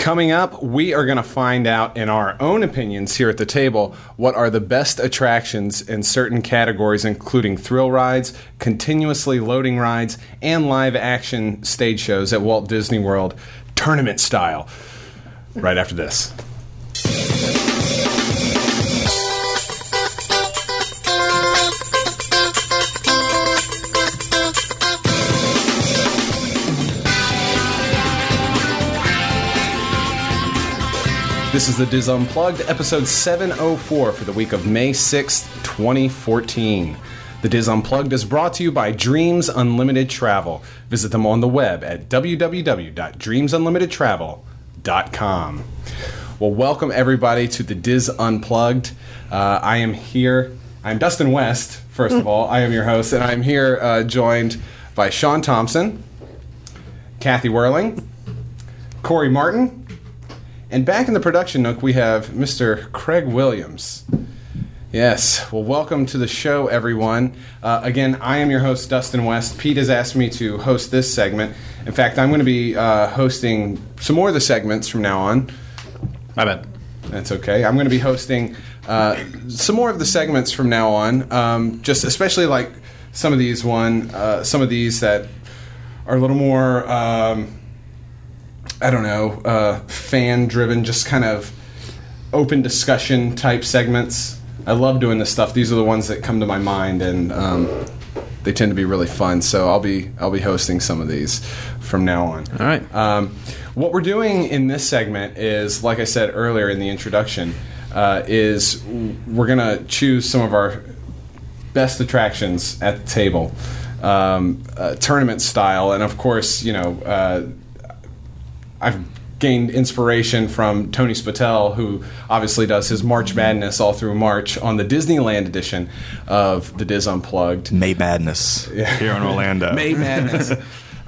Coming up, we are going to find out in our own opinions here at the table what are the best attractions in certain categories, including thrill rides, continuously loading rides, and live action stage shows at Walt Disney World, tournament style. Right after this. This is the Dis Unplugged, episode 704 for the week of May 6th, 2014. The Dis Unplugged is brought to you by Dreams Unlimited Travel. Visit them on the web at www.dreamsunlimitedtravel.com. Well, welcome everybody to the Dis Unplugged. Uh, I am here. I'm Dustin West, first of all. I am your host, and I'm here uh, joined by Sean Thompson, Kathy Werling, Corey Martin, and back in the production nook, we have Mr. Craig Williams. Yes, well, welcome to the show, everyone. Uh, again, I am your host, Dustin West. Pete has asked me to host this segment. In fact, I'm going to be uh, hosting some more of the segments from now on. I bet. That's okay. I'm going to be hosting uh, some more of the segments from now on. Um, just especially like some of these one, uh, some of these that are a little more. Um, I don't know, uh, fan driven, just kind of open discussion type segments. I love doing this stuff. These are the ones that come to my mind, and um, they tend to be really fun. So I'll be I'll be hosting some of these from now on. All right. Um, what we're doing in this segment is, like I said earlier in the introduction, uh, is we're gonna choose some of our best attractions at the table, um, uh, tournament style, and of course, you know. Uh, I've gained inspiration from Tony Spatel, who obviously does his March Madness all through March on the Disneyland edition of the Dis Unplugged. May Madness here in Orlando. May Madness.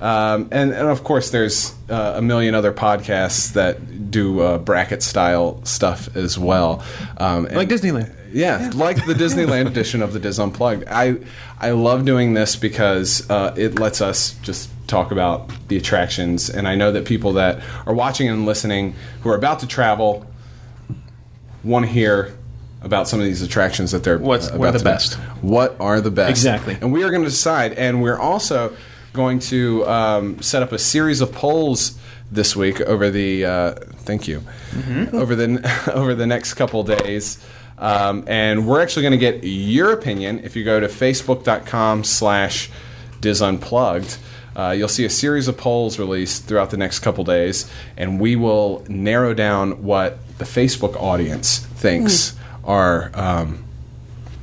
Um, and, and of course, there's uh, a million other podcasts that do uh, bracket style stuff as well. Um, and- Like Disneyland. yeah, like the Disneyland edition of the Dis Unplugged. I I love doing this because uh, it lets us just talk about the attractions, and I know that people that are watching and listening who are about to travel want to hear about some of these attractions that they're What's- uh, what the best? What are the best? Exactly. and we are going to decide, and we're also going to um, set up a series of polls this week over the uh, thank you over the over the next couple days. Um, and we're actually going to get your opinion if you go to facebook.com slash disunplugged. Uh, you'll see a series of polls released throughout the next couple days, and we will narrow down what the Facebook audience thinks are um,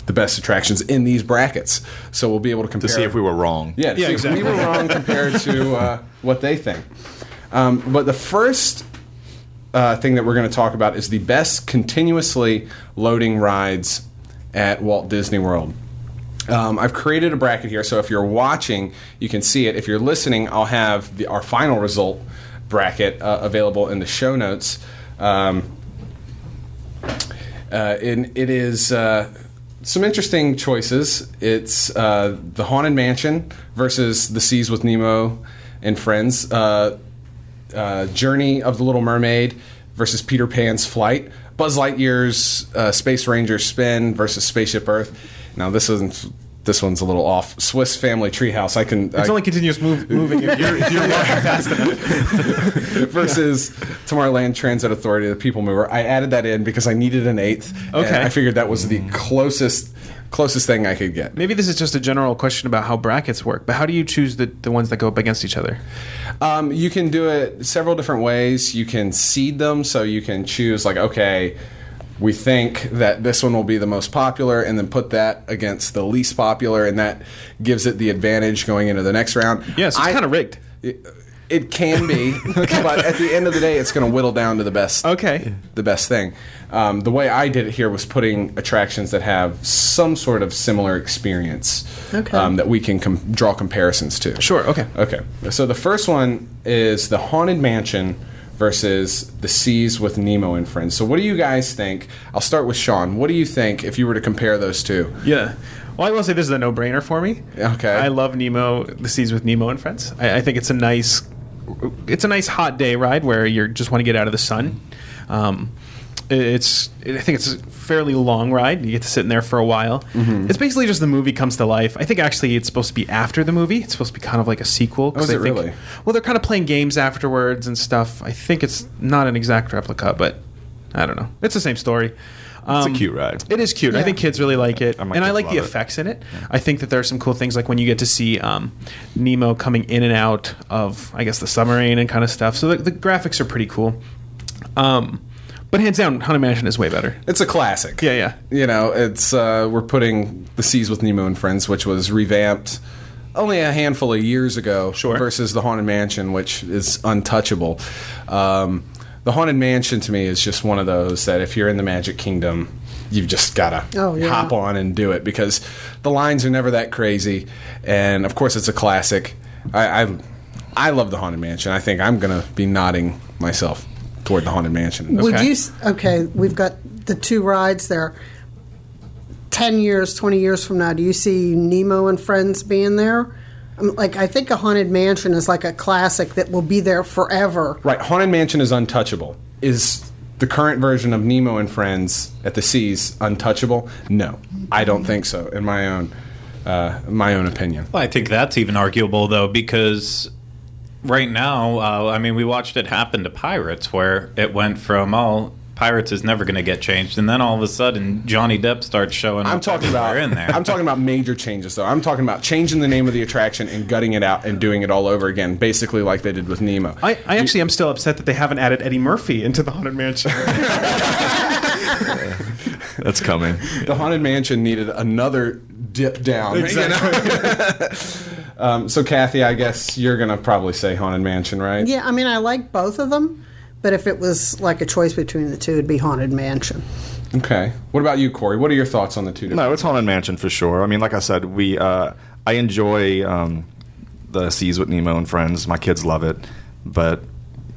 the best attractions in these brackets. So we'll be able to compare to see if we were wrong. yeah, to Yeah, see exactly. if we were wrong compared to uh, what they think. Um, but the first uh, thing that we're going to talk about is the best continuously loading rides at Walt Disney World. Um, I've created a bracket here, so if you're watching, you can see it. If you're listening, I'll have the, our final result bracket uh, available in the show notes. Um, uh, and it is uh, some interesting choices. It's uh, the Haunted Mansion versus the Seas with Nemo and Friends. Uh, uh, Journey of the Little Mermaid versus Peter Pan's Flight. Buzz Lightyear's Space Ranger Spin versus Spaceship Earth. Now this isn't. This one's a little off. Swiss Family Treehouse. I can. It's I, only continuous move, moving if you're, if you're walking fast enough. versus Tomorrowland Transit Authority, the People Mover. I added that in because I needed an eighth. and Okay. I figured that was the closest closest thing I could get. Maybe this is just a general question about how brackets work, but how do you choose the, the ones that go up against each other? Um, you can do it several different ways. You can seed them, so you can choose like, okay, we think that this one will be the most popular, and then put that against the least popular, and that gives it the advantage going into the next round. Yes, it's kind of rigged. It, it can be, but at the end of the day, it's going to whittle down to the best. Okay. The best thing. Um, the way I did it here was putting attractions that have some sort of similar experience Okay. um, that we can com- draw comparisons to. Sure, okay. Okay. So the first one is the Haunted Mansion versus the Seas with Nemo and Friends. So what do you guys think? I'll start with Sean. What do you think if you were to compare those two? Yeah. Well, I will say this is a no-brainer for me. Okay. I love Nemo, The Seas with Nemo and Friends. I, I think it's a nice it's a nice hot day ride where you just want to get out of the sun. Um, it's I think it's a fairly long ride. You get to sit in there for a while. It's basically just the movie comes to life. I think actually it's supposed to be after the movie. It's supposed to be kind of like a sequel. Oh, is it think- really? Well, they're kind of playing games afterwards and stuff. I think it's not an exact replica, but I don't know. It's the same story. It's Um, a cute ride. It is cute. I think kids really like it, And and I like the love it. effects in it. I think that there are some cool things, like when you get to see um, Nemo coming in and out of, I guess, the submarine and kind of stuff. So the, the graphics are pretty cool. Um, but hands down, Haunted Mansion is way better. It's a classic. Yeah, yeah. You know, it's uh, we're putting the Seas with Nemo and Friends, which was revamped only a handful of years ago, Sure. versus the Haunted Mansion, which is untouchable. Um, the Haunted Mansion to me is just one of those that if you're in the Magic Kingdom, you've just gotta Oh, yeah. hop on and do it because the lines are never that crazy, and of course it's a classic. I, I I love the Haunted Mansion. I think I'm gonna be nodding myself toward the Haunted Mansion. Would Okay. you? Okay, we've got the two rides there. Ten years, twenty years from now, do you see Nemo and Friends being there? Um, Like, I think a haunted mansion is like a classic that will be there forever. Right, Haunted Mansion is untouchable. Is the current version of Nemo and Friends at the Seas untouchable? No, I don't think so. In my own, uh, my own opinion. Well, I think that's even arguable though because right now, uh, I mean, we watched it happen to Pirates, where it went from oh, Pirates is never going to get changed, and then all of a sudden Johnny Depp starts showing I'm up talking about. everywhere in there. I'm talking about major changes, though. I'm talking about changing the name of the attraction and gutting it out and doing it all over again, basically like they did with Nemo. I, I actually am still upset that they haven't added Eddie Murphy into the Haunted Mansion. That's coming. the Haunted Mansion needed another dip down. you know? Um, so, Kathy, I guess you're gonna probably say Haunted Mansion, right? Yeah, I mean, I like both of them, but if it was like a choice between the two, it'd be Haunted Mansion. Okay. What about you, Corey? What are your thoughts on the two? No, it's Haunted Mansion for sure. I mean, like I said, we uh, I enjoy um, the Seas with Nemo and Friends. My kids love it, but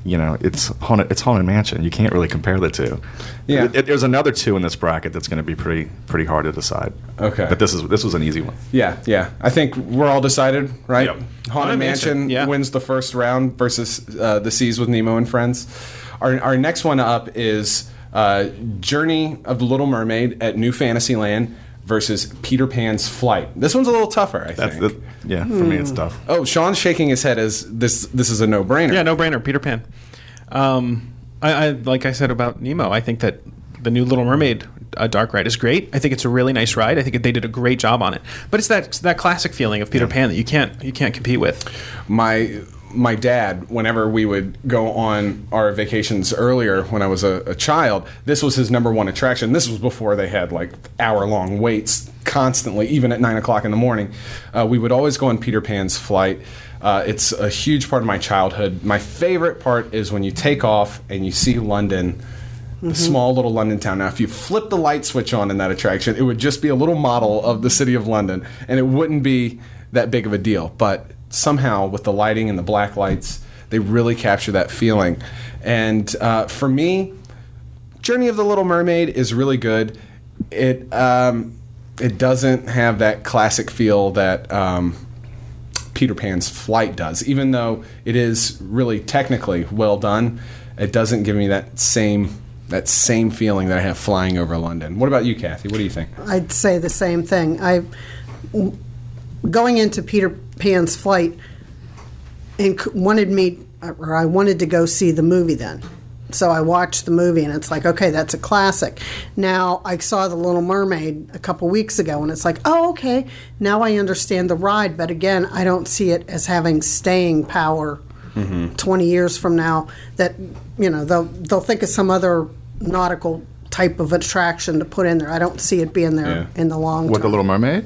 you know, it's haunted. It's Haunted Mansion. You can't really compare the two. Yeah. It- it- there's another two in this bracket that's going to be pretty pretty hard to decide. Okay. but this is this was an easy one. Yeah, yeah. I think we're all decided, right? Yep. Haunted, Haunted Mansion, Mansion, yeah. wins the first round versus uh, the Seas with Nemo and Friends. Our, our next one up is uh, Journey of the Little Mermaid at New Fantasyland versus Peter Pan's Flight. This one's a little tougher, I That's think. the, yeah. For me, it's tough. oh, Sean's shaking his head as this. This is a no-brainer. yeah, no brainer. Peter Pan. Um, I, I like I said about Nemo. I think that the new Little Mermaid uh, dark ride is great. I think it's a really nice ride. I think they did a great job on it. But it's that it's that classic feeling of Peter Pan that you can't you can't compete with. my my dad, whenever we would go on our vacations earlier when I was a, a child, this was his number one attraction. This was before they had like hour long waits constantly, even at nine o'clock in the morning. Uh, we would always go on Peter Pan's flight. Uh, it's a huge part of my childhood. My favorite part is when you take off and you see London the small little London town. Now, if you flip the light switch on in that attraction, it would just be a little model of the city of London, and it wouldn't be that big of a deal. But somehow, with the lighting and the black lights, they really capture that feeling. And uh, for me, Journey of the Little Mermaid is really good. It um, it doesn't have that classic feel that. Um, Peter Pan's flight does. Even though it is really technically well done, it doesn't give me that same that same feeling that I have flying over London. What about you, Kathy? What do you think? I'd say the same thing. I going into Peter Pan's flight and wanted me or I wanted to go see the movie then. So I watched the movie and it's like, okay, that's a classic. Now I saw The Little Mermaid a couple weeks ago and it's like, oh, okay, now I understand the ride. But again, I don't see it as having staying power mm-hmm. 20 years from now that, you know, they'll, they'll think of some other nautical type of attraction to put in there. I don't see it being there Yeah. in the long What term. the Little Mermaid?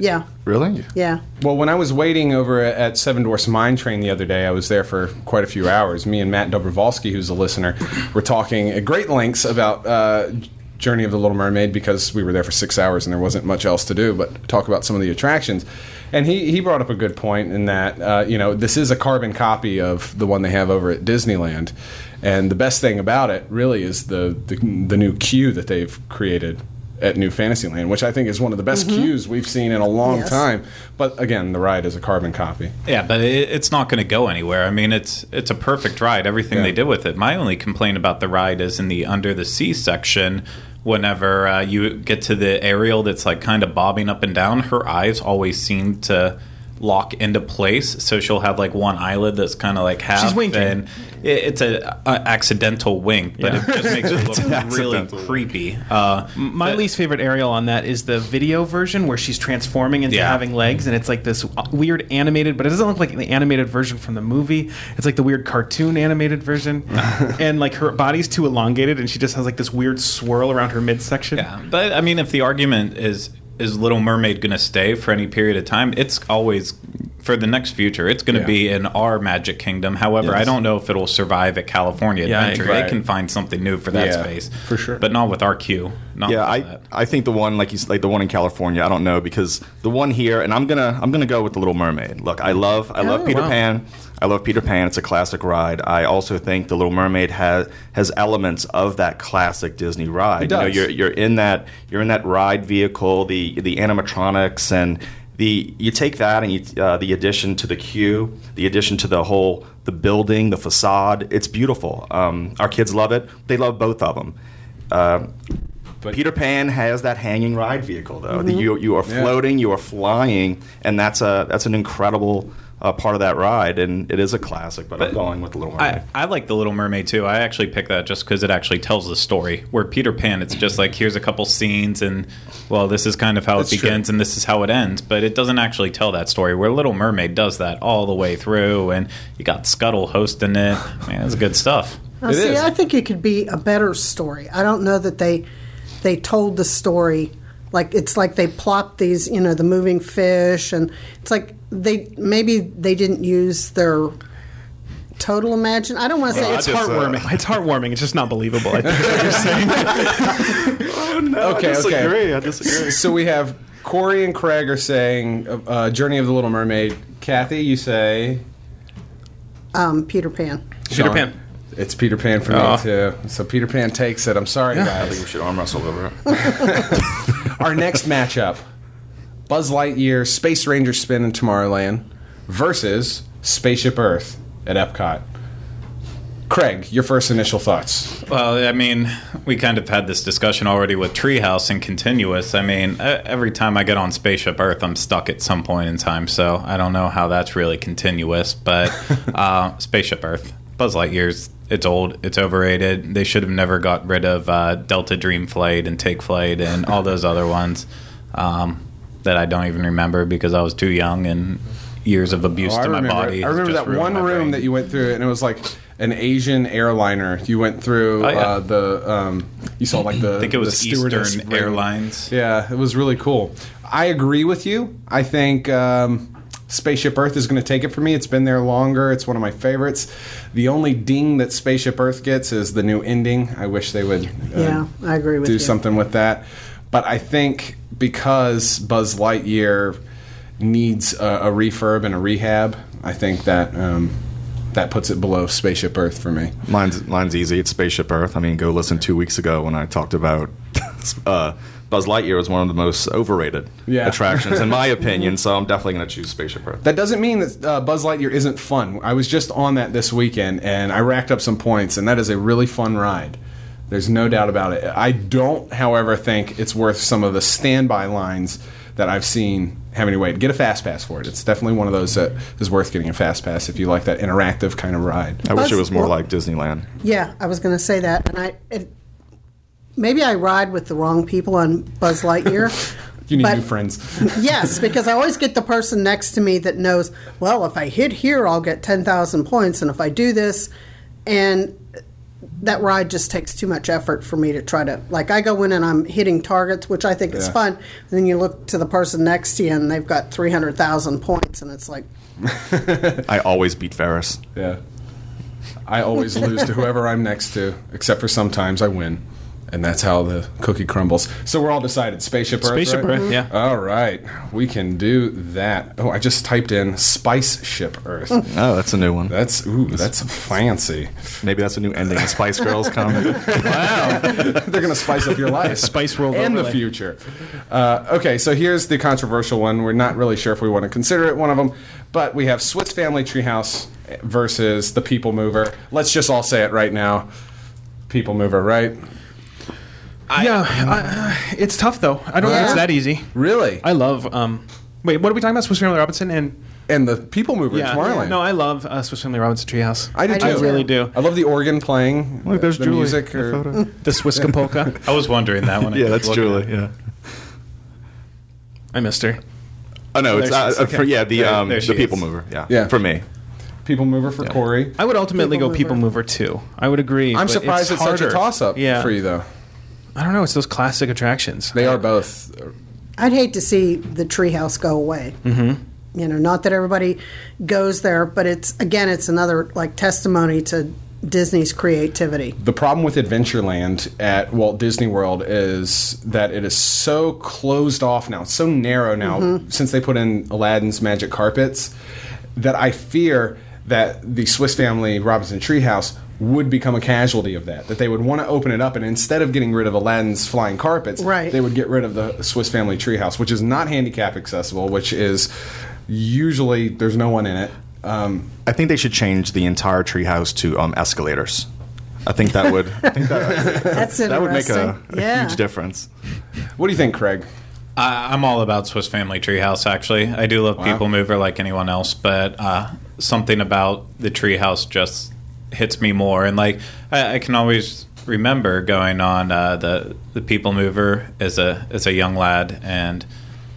Yeah, Really? yeah. Well, when I was waiting over at Seven Dwarfs Mine Train the other day, I was there for quite a few hours. Me and Matt Dobrovolsky, who's a listener, were talking at great lengths about uh, Journey of the Little Mermaid because we were there for six hours and there wasn't much else to do but talk about some of the attractions. And he, he brought up a good point in that, uh, you know, this is a carbon copy of the one they have over at Disneyland. And the best thing about it really is the, the, the new queue that they've created at New Fantasyland, which I think is one of the best queues we've seen in a long Yes. time. But again, the ride is a carbon copy. Yeah, but it, it's not going to go anywhere. I mean, it's it's a perfect ride. Everything Yeah. they did with it. My only complaint about the ride is in the under the sea section. Whenever uh, you get to the Ariel that's like kind of bobbing up and down, her eyes always seem to lock into place. So she'll have like one eyelid that's kind of like half. She's winking. And it, it's a, a accidental wink, but Yeah. it just makes it look really creepy. Uh, My but- least favorite Ariel on that is the video version where she's transforming into Yeah. having legs, and it's like this weird animated, but it doesn't look like the animated version from the movie. It's like the weird cartoon animated version, and like her body's too elongated, and she just has like this weird swirl around her midsection. Yeah, but I mean, if the argument is is Little Mermaid going to stay for any period of time, it's always for the next future. It's going to Yeah. be in our Magic Kingdom. However, I don't know if it'll survive at California Yeah, I Adventure. agree. They can find something new for that Yeah, space for sure. but not with our queue. Not yeah, I, that. I think the one like you like the one in California. I don't know because the one here, and I'm gonna I'm gonna go with the Little Mermaid. Look, I love I love Oh, Peter wow. Pan. I love Peter Pan. It's a classic ride. I also think the Little Mermaid has has elements of that classic Disney ride. It You know, you're you're in that you're in that ride vehicle, the the animatronics and. The, you take that and you, uh, the addition to the queue, the addition to the whole the building, the facade. It's beautiful. Um, our kids love it. They love both of them. Uh, But- Peter Pan has that hanging ride vehicle, though. The- you you are floating, you are flying, and that's a that's an incredible uh, part of that ride, and it is a classic. But, I'm going with the Little Mermaid. I, I like the Little Mermaid too. I actually picked that just because it actually tells the story. Where Peter Pan, it's just like here's a couple scenes, and well, this is kind of how That's it begins, true. and this is how it ends. But it doesn't actually tell that story. Where Little Mermaid does that all the way through, and you got Scuttle hosting it. Man, it's good stuff. Now, It see, is. I think it could be a better story. I don't know that they they told the story like it's like they plopped these, you know, the moving fish, and it's like they maybe they didn't use their total imagine. I don't want to say Well, I It's it's just, uh, heartwarming. it's heartwarming. It's just not believable. I think what you're saying. oh, no, Okay, I disagree. okay. I disagree. So we have Corey and Craig are saying uh, Journey of the Little Mermaid. Kathy, you say um, Peter Pan. Peter Pan. It's Peter Pan for Oh. me too. So Peter Pan takes it. I'm sorry, I guys. think we should arm wrestle over it. Our next matchup: Buzz Lightyear Space Ranger Spin in Tomorrowland versus Spaceship Earth at Epcot. Craig, your first initial thoughts. Well, I mean, we kind of had this discussion already with Treehouse and Continuous. I mean, every time I get on Spaceship Earth, I'm stuck at some point in time, so I don't know how that's really continuous. But uh, Spaceship Earth, Buzz Lightyear's, it's old, it's overrated. They should have never got rid of uh, Delta Dream Flight and Take Flight and all those other ones um, that I don't even remember because I was too young and years of abuse Oh, I to my body. I remember that one room that you went through, and it was like an Asian airliner. You went through Oh, yeah. uh, the. Um, you saw like the. I think it was Eastern ring. Airlines. Yeah, it was really cool. I agree with you. I think um, Spaceship Earth is going to take it for me. It's been there longer. It's one of my favorites. The only ding that Spaceship Earth gets is the new ending. I wish they would. uh, Yeah, I agree with do you. something with that. But I think because Buzz Lightyear needs a, a refurb and a rehab, I think that um, that puts it below Spaceship Earth for me. Mine's mine's easy. It's Spaceship Earth. I mean, go listen two weeks ago when I talked about uh, Buzz Lightyear was one of the most overrated Yeah. attractions in my opinion. So I'm definitely going to choose Spaceship Earth. That doesn't mean that uh, Buzz Lightyear isn't fun. I was just on that this weekend and I racked up some points, and that is a really fun ride. There's no doubt about it. I don't, however, think it's worth some of the standby lines that I've seen having to wait. Get a fast pass for it. It's definitely one of those that is worth getting a fast pass if you like that interactive kind of ride. I wish it was more like Disneyland. Yeah, I was going to say that, and I it, maybe I ride with the wrong people on Buzz Lightyear. You need but- new friends. yes, because I always get the person next to me that knows. Well, if I hit here, I'll get ten thousand points, and if I do this, and that ride just takes too much effort for me to try to like. I go in and I'm hitting targets, which I think is fun. And then you look to the person next to you, and they've got three hundred thousand points, and it's like, I always beat Ferris. Yeah. I always lose to whoever I'm next to, except for sometimes I win. And that's how the cookie crumbles. So we're all decided. Spaceship Earth. Spaceship right? Earth, yeah. All right. We can do that. Oh, I just typed in Spice Ship Earth. Oh, that's a new one. That's ooh, that's fancy. Maybe that's a new ending of Spice Girls comic. Wow, they're gonna spice up your life. Spice World and the future. Uh, okay, so here's the controversial one. We're not really sure if we want to consider it one of them, but we have Swiss Family Treehouse versus the People Mover. Let's just all say it right now. People Mover, right? Yeah, I, it's tough though. I don't think it's that easy. Really? I love. Um, wait, what are we talking about? Swiss Family Robinson and and the People Mover yeah, in Tomorrowland. no, I love uh, Swiss Family Robinson Treehouse. I do I too. I really do. I love the organ playing. Look, there's the Julie. music. That Or, photo. The Swiss Polka. I was wondering that one. yeah, that's Julie. Yeah. I missed her. Oh no, it's uh, she is. uh, for yeah the There- um there the people is. mover. Yeah, Yeah. For me, People Mover for Corey. I would ultimately People go People Mover. Mover too. I would agree. I'm surprised it's, such a toss up Yeah. for you, though. I don't know. It's those classic attractions. They are both. I'd hate to see the treehouse go away. Mm-hmm. You know, not that everybody goes there, but it's again, it's another like testimony to Disney's creativity. The problem with Adventureland at Walt Disney World is that it is so closed off now, so narrow now since they put in Aladdin's magic carpets that I fear that the Swiss Family Robinson Treehouse would become a casualty of that. That they would want to open it up and instead of getting rid of Aladdin's flying carpets, Right. they would get rid of the Swiss Family Treehouse, which is not handicap accessible, which is usually there's no one in it. Um, I think they should change the entire treehouse to um, escalators. I think that would I think that, That's that would make a, a yeah. huge difference. what do you think, Craig? I, I'm all about Swiss Family Treehouse. Actually, I do love Wow. People Mover like anyone else, but uh, something about the Treehouse just hits me more. And like I, I can always remember going on uh, the the People Mover as a as a young lad, and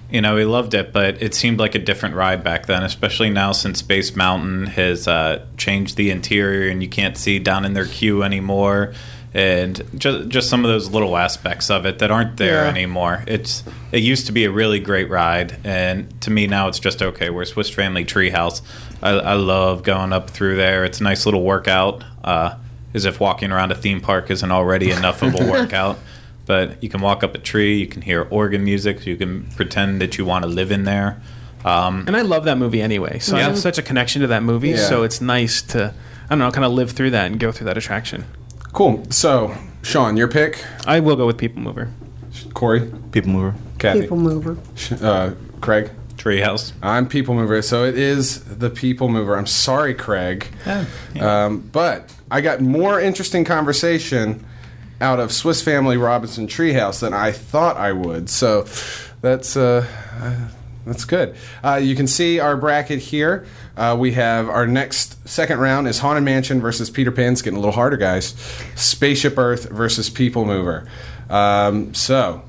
you know we loved it, but it seemed like a different ride back then. Especially now since Space Mountain has uh, changed the interior, and you can't see down in their queue anymore. And just just some of those little aspects of it that aren't there Yeah. anymore. It's it used to be a really great ride, and to me now it's just okay. We're Swiss Family Treehouse. I, I love going up through there. It's a nice little workout. Uh, as if walking around a theme park isn't already enough of a workout. But you can walk up a tree, you can hear organ music, you can pretend that you want to live in there. Um, And I love that movie anyway. So I have such a connection to that movie. Yeah. So it's nice to, I don't know, kind of live through that and go through that attraction. Cool. So, Sean, your pick. I will go with People Mover. Corey, People mover. Kathy, People mover. uh, Craig. Treehouse. I'm People Mover, so it is the People Mover. I'm sorry, Craig, um, but I got more interesting conversation out of Swiss Family Robinson Treehouse than I thought I would. So that's uh, uh, that's good. Uh, you can see our bracket here. Uh, we have our next second round is Haunted Mansion versus Peter Pan's getting a little harder, guys. Spaceship Earth versus People Mover. Um, so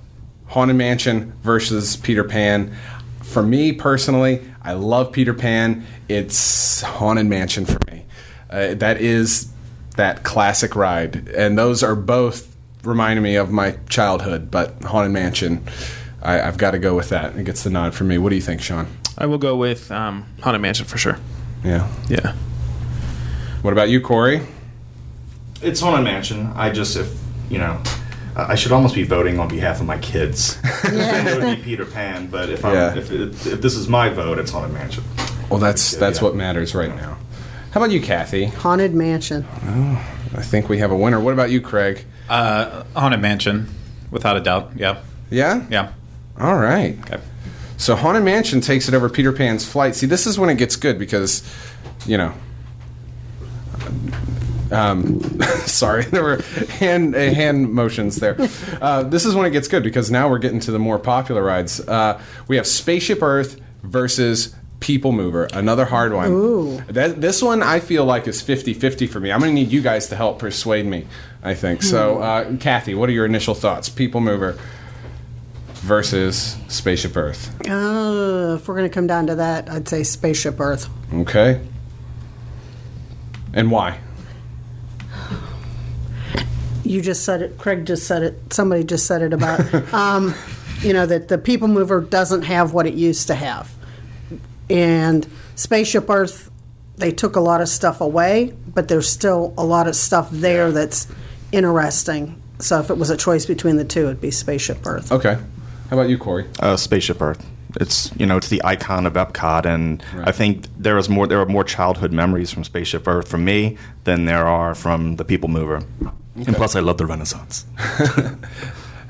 Haunted Mansion versus Peter Pan. For me personally, I love Peter Pan. It's Haunted Mansion for me. Uh, that is that classic ride, and those are both reminding me of my childhood. But Haunted Mansion, I, I've got to go with that. It gets the nod for me. What do you think, Sean? I will go with um, Haunted Mansion for sure. Yeah. Yeah. What about you, Corey? It's haunted mansion. I just if you know. I I should almost be voting on behalf of my kids. it would be Peter Pan, but if, I'm, Yeah. if, it, if this is my vote, it's Haunted Mansion. Well, that's that's Yeah. what matters right now. How about you, Kathy? Haunted mansion. I think we have a winner. What about you, Craig? Uh, Haunted Mansion, without a doubt. Yeah. Yeah. Yeah. All right. Okay. So Haunted Mansion takes it over Peter Pan's Flight. See, this is when it gets good because, you know. Um, sorry, there were hand uh, hand motions there. Uh, this is when it gets good because now we're getting to the more popular rides. Uh, we have Spaceship Earth versus People Mover, another hard one. Ooh. That, this one I feel like is 50-50 for me. I'm going to need you guys to help persuade me. I think so. Uh, Kathy, what are your initial thoughts? People Mover versus Spaceship Earth. Uh, if we're going to come down to that, I'd say Spaceship Earth. Okay. And why? You just said it. Craig just said it. Somebody just said it about, um, you know, that the People Mover doesn't have what it used to have. And Spaceship Earth, they took a lot of stuff away, but there's still a lot of stuff there that's interesting. So if it was a choice between the two, it'd be Spaceship Earth. Okay. How about you, Corey? Uh, Spaceship Earth. It's you know it's the icon of Epcot, and Right. I think there is more there are more childhood memories from Spaceship Earth for me than there are from the People Mover. And plus, I love the Renaissance. How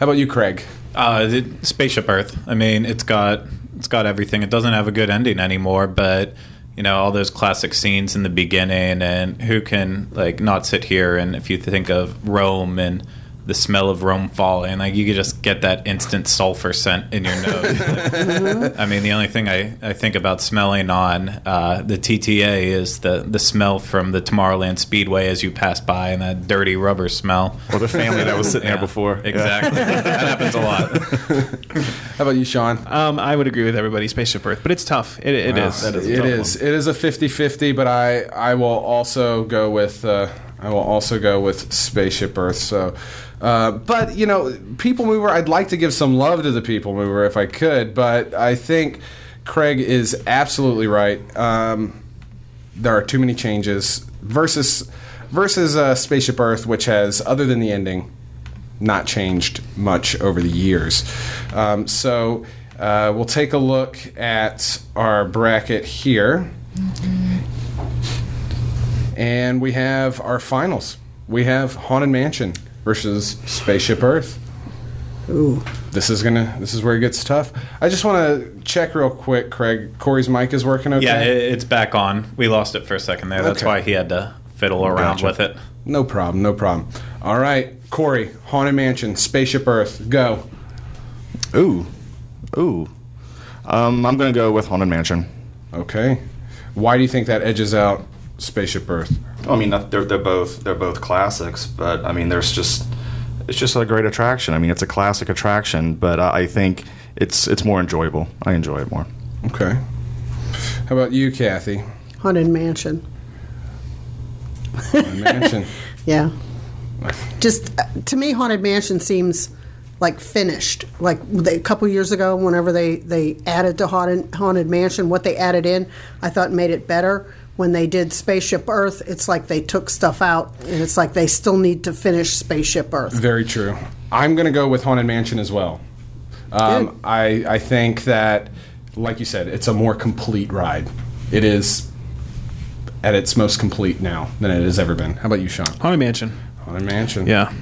about you, Craig? Uh, the Spaceship Earth. I mean, it's got it's got everything. It doesn't have a good ending anymore, but you know all those classic scenes in the beginning, and who can like not sit here and if you think of Rome and the smell of Rome fall falling, like you could just get that instant sulfur scent in your nose. I mean, the only thing I, I think about smelling on uh, the TTA is the the smell from the Tomorrowland Speedway as you pass by, and that dirty rubber smell. Or the family that was sitting Yeah, there before. Yeah. Exactly, that happens a lot. How about you, Sean? Um, I would agree with everybody, Spaceship Earth, but it's tough. It, it is. that is a It tough is. It is a 50-50, but I I will also go with uh, I will also go with Spaceship Earth. So, uh, but you know, People Mover. I'd like to give some love to the People Mover if I could, but I think Craig is absolutely right. Um, there are too many changes versus versus uh, Spaceship Earth, which has other than the ending not changed much over the years. Um, so uh, we'll take a look at our bracket here. And we have our finals. We have Haunted Mansion versus Spaceship Earth. Ooh. This is gonna. This is where it gets tough. I just want to check real quick, Craig. Corey's mic is working okay. Yeah, it, it's back on. We lost it for a second there. That's Okay. why he had to fiddle around Gotcha. with it. No problem. No problem. All right, Corey. Haunted Mansion, Spaceship Earth. Go. Ooh, ooh. Um, I'm gonna go with Haunted Mansion. Okay. Why do you think that edges out Spaceship Earth? I mean, they're they're both they're both classics, but I mean, there's just it's just a great attraction. I mean, it's a classic attraction, but I I think it's it's more enjoyable. I enjoy it more. Okay. How about you, Kathy? Haunted Mansion. Haunted Mansion. Yeah. Just uh, to me, Haunted Mansion seems like finished. Like they, a couple years ago, whenever they they added to Haunted, Haunted Mansion, what they added in, I thought made it better. When they did Spaceship Earth, it's like they took stuff out, and it's like they still need to finish Spaceship Earth. Very true. I'm going to go with Haunted Mansion as well. Good. Um, I, I think that, like you said, it's a more complete ride. It is at its most complete now than it has ever been. How about you, Sean? Haunted Mansion. Haunted Mansion. Yeah.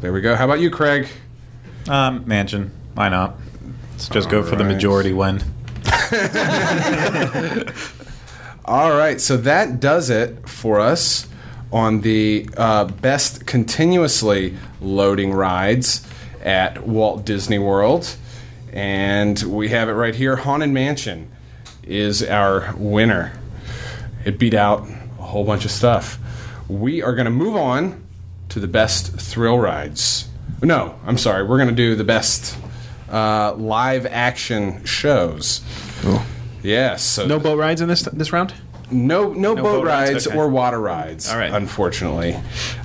There we go. How about you, Craig? Um, mansion. Why not? Let's just go for the majority win. All right, so that does it for us on the uh, best continuously loading rides at Walt Disney World. And we have it right here Haunted Mansion is our winner. It beat out a whole bunch of stuff. We are going to move on to the best thrill rides. No, I'm sorry, we're going to do the best uh, live action shows. Yes. So No boat rides in this this round. no, no, boat, boat rides, rides okay. or water rides. All right. Unfortunately,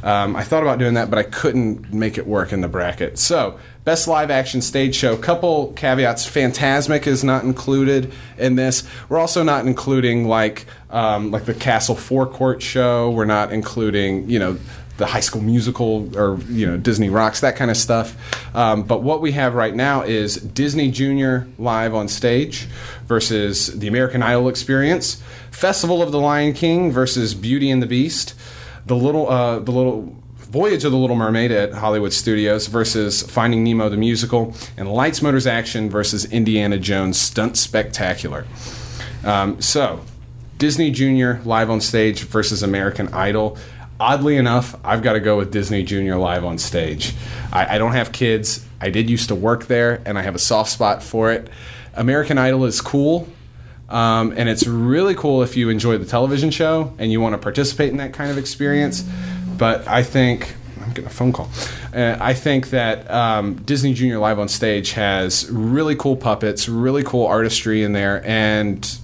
um, I thought about doing that, but I couldn't make it work in the bracket. So, best live action stage show. Couple caveats: Fantasmic is not included in this. We're also not including like um, like the Castle Forecourt show. We're not including you know the High School Musical or you know Disney Rocks that kind of stuff. Um, but what we have right now is Disney Junior live on stage versus the American Idol experience, Festival of the Lion King versus Beauty and the Beast, the little uh, the little Voyage of the Little Mermaid at Hollywood Studios versus Finding Nemo the musical, and Lights Motors Action versus Indiana Jones Stunt Spectacular. Um, so, Disney Junior live on stage versus American Idol. Oddly enough, I've got to go with Disney Junior live on stage. I, I don't have kids. I did used to work there, and I have a soft spot for it. American Idol is cool, um, and it's really cool if you enjoy the television show and you want to participate in that kind of experience. But I think I'm getting a phone call. Uh, I think that um, Disney Junior Live on Stage has really cool puppets, really cool artistry in there, and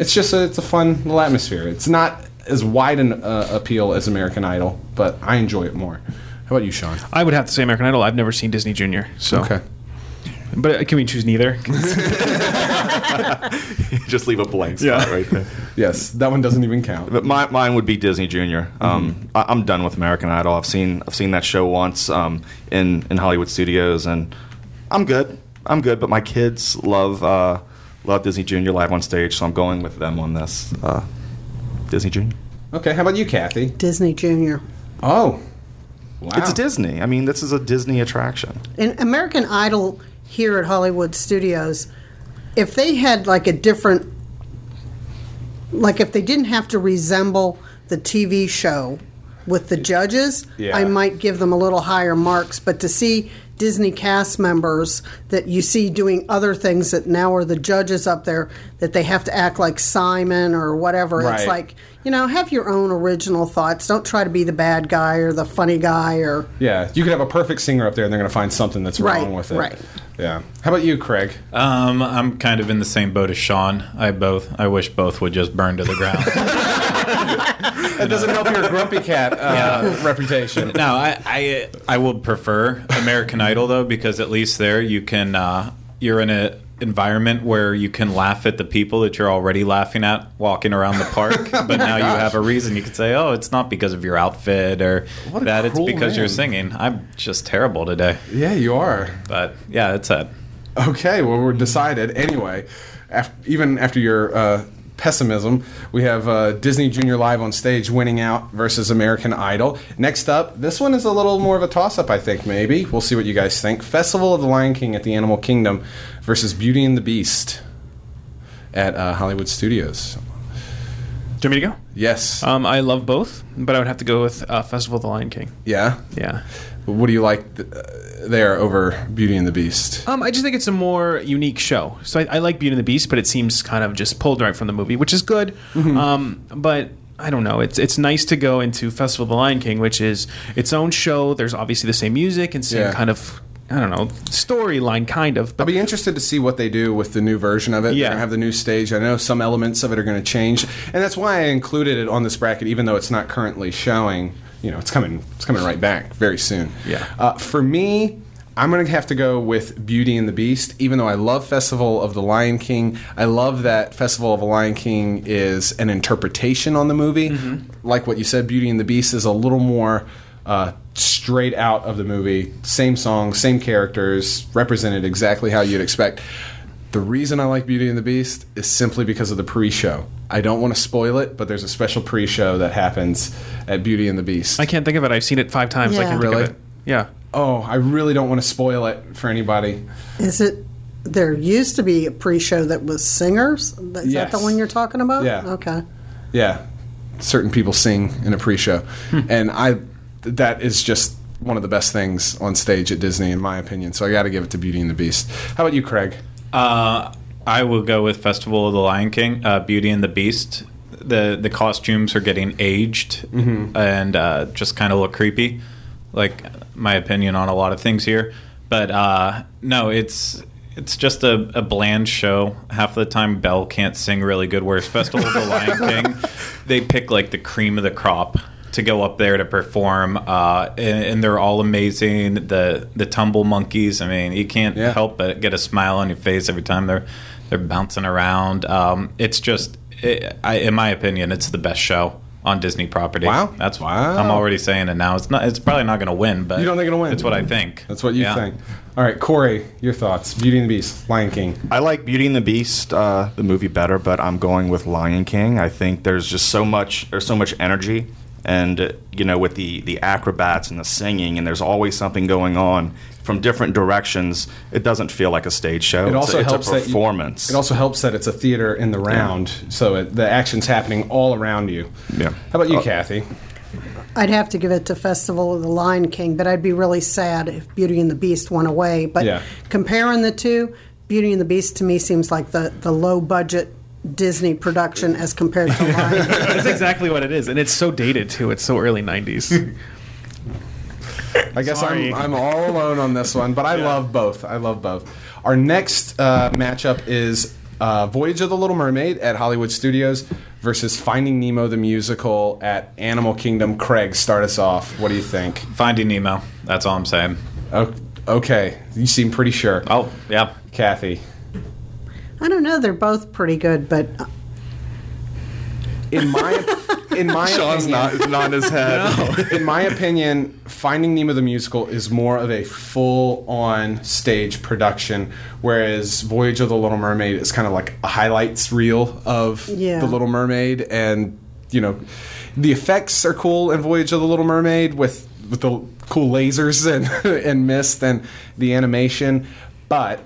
it's just a, it's a fun little atmosphere. It's not as wide an uh, appeal as American Idol, but I enjoy it more. How about you, Sean? I would have to say American Idol. I've never seen Disney Junior. So Okay. But uh, can we choose neither? Just leave a blank spot right there. Yes, that one doesn't even count. But my, mine would be Disney Junior. Um, I, I'm done with American Idol. I've seen I've seen that show once um, in in Hollywood studios, and I'm good. I'm good. But my kids love uh, love Disney Junior live on stage, so I'm going with them on this. Uh, Disney Junior. Okay, how about you, Kathy? Disney Junior. Oh, wow. It's Disney. I mean, this is a Disney attraction. In American Idol here at Hollywood Studios, if they had like a different, like if they didn't have to resemble the TV show with the judges, Yeah. I might give them a little higher marks. But to see Disney cast members that you see doing other things that now are the judges up there that they have to act like Simon or whatever, Right. it's like, you know, have your own original thoughts. Don't try to be the bad guy or the funny guy or. Yeah, you could have a perfect singer up there, and they're going to find something that's Right, wrong with it. right. Yeah. How about you, Craig? Um, I'm kind of in the same boat as Sean. I both. I wish both would just burn to the ground. That doesn't help your grumpy cat uh, reputation. no, I, I I would prefer American Idol though because at least there you can uh, you're in a environment where you can laugh at the people that you're already laughing at walking around the park. but now you have a reason. You could say, "Oh, it's not because of your outfit or that. It's because you're singing." I'm just terrible today. Yeah, you are. But yeah, that's it. Okay, well, we're decided. Anyway, af- even after your uh, pessimism, we have uh, Disney Junior Live on stage winning out versus American Idol. Next up, this one is a little more of a toss up, I think, maybe. We'll see what you guys think. Festival of the Lion King at the Animal Kingdom versus Beauty and the Beast at uh, Hollywood Studios. Do you want me to go? Yes. Um, I love both, but I would have to go with uh, Festival of the Lion King. yeah? Yeah. What do you like th- uh, there over Beauty and the Beast? Um, I just think it's a more unique show. So I, I like Beauty and the Beast, but it seems kind of just pulled right from the movie, which is good. Um, but I don't know. It's it's nice to go into Festival of the Lion King, which is its own show. There's obviously the same music and same Yeah. kind of I don't know storyline, kind of. I'll be interested to see what they do with the new version of it. Yeah. They're going to have the new stage. I know some elements of it are going to change, and that's why I included it on this bracket, even though it's not currently showing. You know, it's coming. It's coming right back very soon. Yeah. Uh, for me, I'm going to have to go with Beauty and the Beast. Even though I love Festival of the Lion King, I love that Festival of the Lion King is an interpretation on the movie. Like what you said, Beauty and the Beast is a little more. Uh, straight out of the movie, same song, same characters, represented exactly how you'd expect. The reason I like Beauty and the Beast is simply because of the pre-show. I don't want to spoil it, but there's a special pre-show that happens at Beauty and the Beast. I can't think of it. I've seen it five times. I Yeah. can't think Really? of it. Yeah. oh, I really don't want to spoil it for anybody. Is it? There used to be a pre-show that was singers. Is Yes. that the one you're talking about? Yeah. Okay. Yeah, certain people sing in a pre-show, hmm. and I that is just one of the best things on stage at Disney, in my opinion. So I got to give it to Beauty and the Beast. How about you, Craig? Uh, I will go with Festival of the Lion King, uh, Beauty and the Beast. The the costumes are getting aged and uh, just kind of look creepy. Like my opinion on a lot of things here, but uh, no, it's it's just a, a bland show. Half of the time, Belle can't sing really good. Whereas Festival of the Lion King, they pick like the cream of the crop to go up there to perform, uh, and, and they're all amazing. The the tumble monkeys. I mean, you can't Yeah. help but get a smile on your face every time they're they're bouncing around. Um, it's just, it, I, in my opinion, it's the best show on Disney property. Wow. that's Wow. I'm already saying it now. It's not. It's probably not going to win, but You don't think it'll win? It's what I think. That's what you Yeah. think. All right, Corey, your thoughts? Beauty and the Beast, Lion King. I like Beauty and the Beast, uh, the movie, better, but I'm going with Lion King. I think there's just so much, there's so much energy, and uh, you know, with the the acrobats and the singing, and there's always something going on from different directions. It doesn't feel like a stage show. It It's a- also it's helps a that you- performance. It also helps that it's a theater in the round, so it, the action's happening all around you. Yeah. How about you, Uh, Kathy? I'd have to give it to Festival of the Lion King, but I'd be really sad if Beauty and the Beast went away. But Yeah. comparing the two, Beauty and the Beast to me seems like the, the low budget Disney production as compared to Lion King. That's exactly what it is, and it's so dated too. It's so early '90s. I guess Sorry. I'm, I'm all alone on this one, but I love both. I love both. Our next uh, matchup is uh, Voyage of the Little Mermaid at Hollywood Studios versus Finding Nemo the musical at Animal Kingdom. Craig, start us off. What do you think? Finding Nemo. That's all I'm saying. Oh, Okay, you seem pretty sure. Oh, yeah. Kathy. I don't know. They're both pretty good, but uh, In my in my Sean's opinion, not not in his head. in my opinion, Finding Nemo the musical is more of a full on stage production, whereas Voyage of the Little Mermaid is kind of like a highlights reel of Yeah. the Little Mermaid, and you know, the effects are cool in Voyage of the Little Mermaid with with the cool lasers and and mist and the animation, but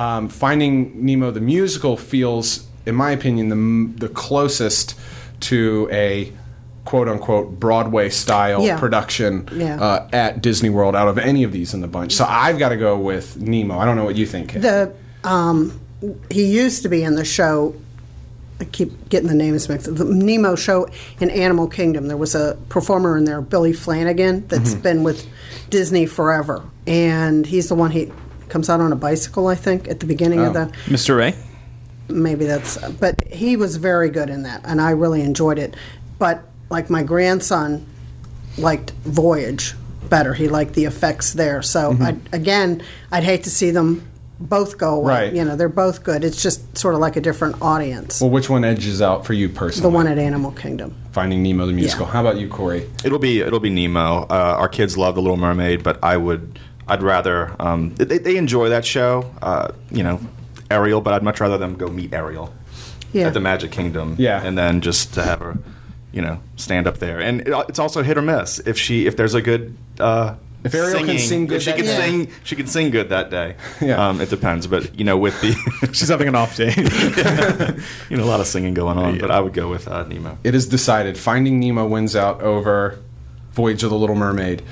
um, Finding Nemo the musical feels, in my opinion, the the closest to a quote unquote Broadway style Yeah. production Yeah. uh, at Disney World out of any of these in the bunch. So I've got to go with Nemo. I don't know what you think. Kate. the um, he used to be in the show. I keep getting the names mixed. The Nemo show in Animal Kingdom. There was a performer in there, Billy Flanagan, that's Mm-hmm. been with Disney forever, and he's the one he comes out on a bicycle. I think at the beginning of Oh. the Mr. Ray. maybe that's but he was very good in that and i really enjoyed it but like my grandson liked voyage better he liked the effects there so I, again i'd hate to see them both go away Right. you know they're both good it's just sort of like a different audience well, which one edges out for you personally? the one at animal kingdom Finding Nemo the musical. Yeah. How about you, Corey? It'll be it'll be Nemo. Uh, our kids love the Little Mermaid, but I would I'd rather um, they, they enjoy that show. Uh, you know, Ariel, but I'd much rather them go meet Ariel yeah at the Magic Kingdom. Yeah. and then just to have her, you know, stand up there. And it, it's also hit or miss. If she if there's a good uh, If Ariel can sing good if she that can day. sing, she can sing good that day. Yeah. um, it depends. But you know, with the She's having an off day. you know a lot of singing going on. But I would go with uh, Nemo. It is decided. Finding Nemo wins out over Voyage of the Little Mermaid.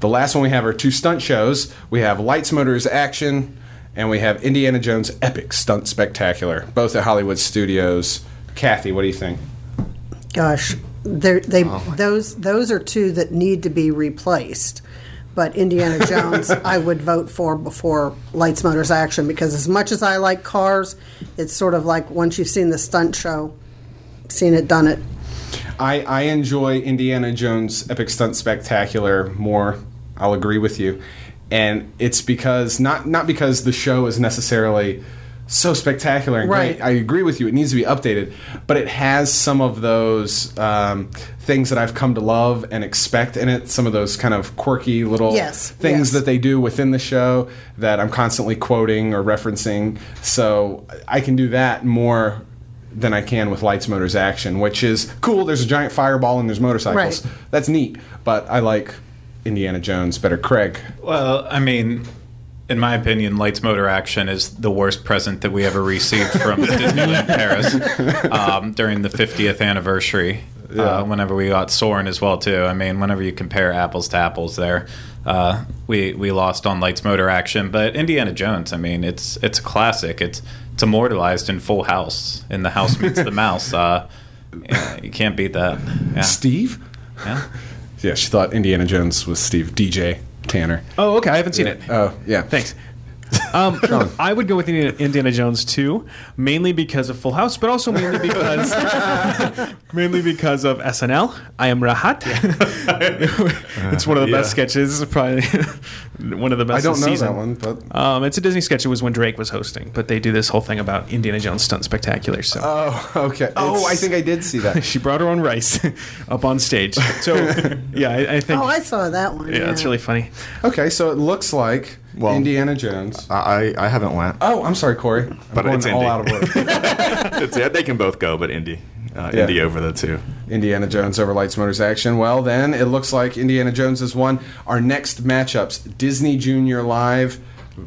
The last one we have are two stunt shows. We have Lights, Motors, Action, and we have Indiana Jones Epic Stunt Spectacular, both at Hollywood Studios. Kathy, what do you think? gosh they're, Oh. those those are two that need to be replaced but Indiana Jones, I would vote for before Lights, Motors, Action because as much as I like cars, it's sort of like once you've seen the stunt show, seen it, done it. I, I enjoy Indiana Jones Epic Stunt Spectacular more. I'll agree with you. And it's because not not because the show is necessarily so spectacular and Right. great. I agree with you. It needs to be updated, but it has some of those um, things that I've come to love and expect in it. Some of those kind of quirky little Yes, things yes. that they do within the show that I'm constantly quoting or referencing. So I can do that more than I can with Lights Motors Action, which is cool. There's a giant fireball and there's motorcycles. Right. That's neat, but I like Indiana Jones better. Craig. Well, I mean, in my opinion, Lights Motor Action is the worst present that we ever received from Disneyland Paris um, during the 50th anniversary. Uh, whenever we got Soarin' as well too. I mean, whenever you compare apples to apples, there, uh, we we lost on Lights Motor Action, but Indiana Jones. I mean, it's it's a classic. It's it's immortalized in Full House in the House Meets the Mouse. Uh, yeah, you can't beat that. Yeah. Steve? yeah. Yeah, she thought Indiana Jones was Steve. DJ Tanner. oh, okay. I haven't seen it. Oh, yeah. Thanks. Um, I would go with Indiana, Indiana Jones too, mainly because of Full House, but also mainly because mainly because of SNL. I am Rahat. it's one of the Yeah. best sketches, probably one of the best. I don't know season. that one, but. Um, it's a Disney sketch. It was when Drake was hosting, but they do this whole thing about Indiana Jones stunt spectacular. So Oh, okay. Oh, I think I did see that. she brought her own rice up on stage. So yeah, I, I think Oh, I saw that one. yeah, it's really funny. Okay, so it looks like Well- Indiana Jones. I I haven't went. Oh, I'm sorry, Corey. I'm But it's all Indy. out of work. It's, yeah, they can both go, but Indy, uh, Yeah. Indy over the two. Indiana Jones over Lights, Motors, Action. Well, then it looks like Indiana Jones has won. Our next matchups: Disney Junior Live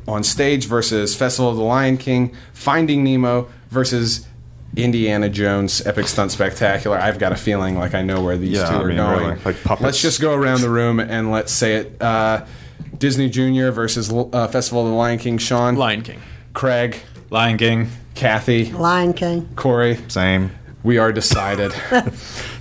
on stage versus Festival of the Lion King, Finding Nemo versus Indiana Jones Epic Stunt Spectacular. I've got a feeling like I know where these Yeah, two I are mean, going. really, like. Let's just go around the room and let's say it. Uh, Disney Junior versus uh, Festival of the Lion King. Sean, Lion King. Craig, Lion King. Kathy, Lion King. Corey. Same. We are decided. um,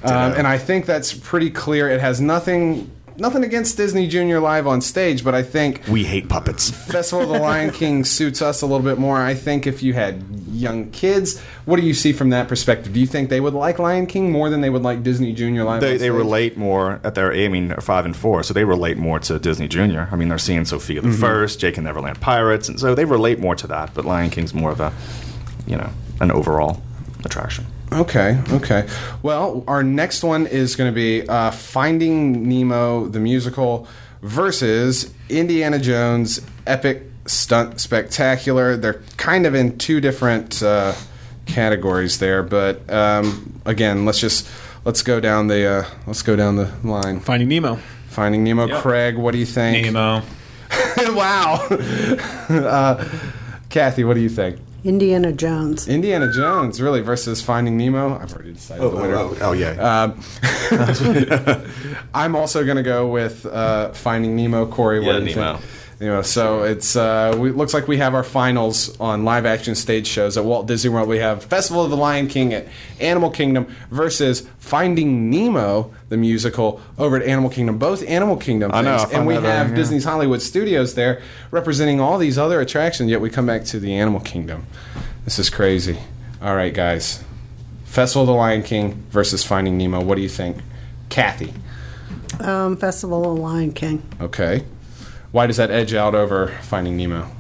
and I think that's pretty clear. It has nothing nothing against Disney Junior live on stage, but I think We hate puppets. Festival of the Lion King suits us a little bit more. I think if you had young kids, what do you see from that perspective? Do you think they would like Lion King more than they would like Disney Junior live? They, they relate more at their. I mean, five and four, so they relate more to Disney Junior. I mean, they're seeing Sofia the mm-hmm. First, Jake and Neverland Pirates, and so they relate more to that. But Lion King's more of a, you know, an overall attraction. Okay, okay. Well, our next one is going to be uh, Finding Nemo, the musical, versus Indiana Jones Epic Stunt Spectacular. They're kind of in two different uh, categories there, but um, again, let's just let's go down the uh, let's go down the line. Finding Nemo. Finding Nemo, Craig. What do you think? Nemo. wow. uh, Kathy, what do you think? Indiana Jones. Indiana Jones, really, versus Finding Nemo. I've already decided the winner. oh, yeah. Um, I'm also going to go with uh, Finding Nemo. Corey, what do you Nemo. think? Nemo. So it's uh, we, looks like we have our finals on live action stage shows at Walt Disney World. We have Festival of the Lion King at Animal Kingdom versus Finding Nemo, the musical, over at Animal Kingdom. Both Animal Kingdom I know, I things, and we have out, yeah. Disney's Hollywood Studios there representing all these other attractions. Yet we come back to the Animal Kingdom. This is crazy. All right, guys. Festival of the Lion King versus Finding Nemo. What do you think? Kathy. Um, Festival of the Lion King. Okay. Why does that edge out over Finding Nemo?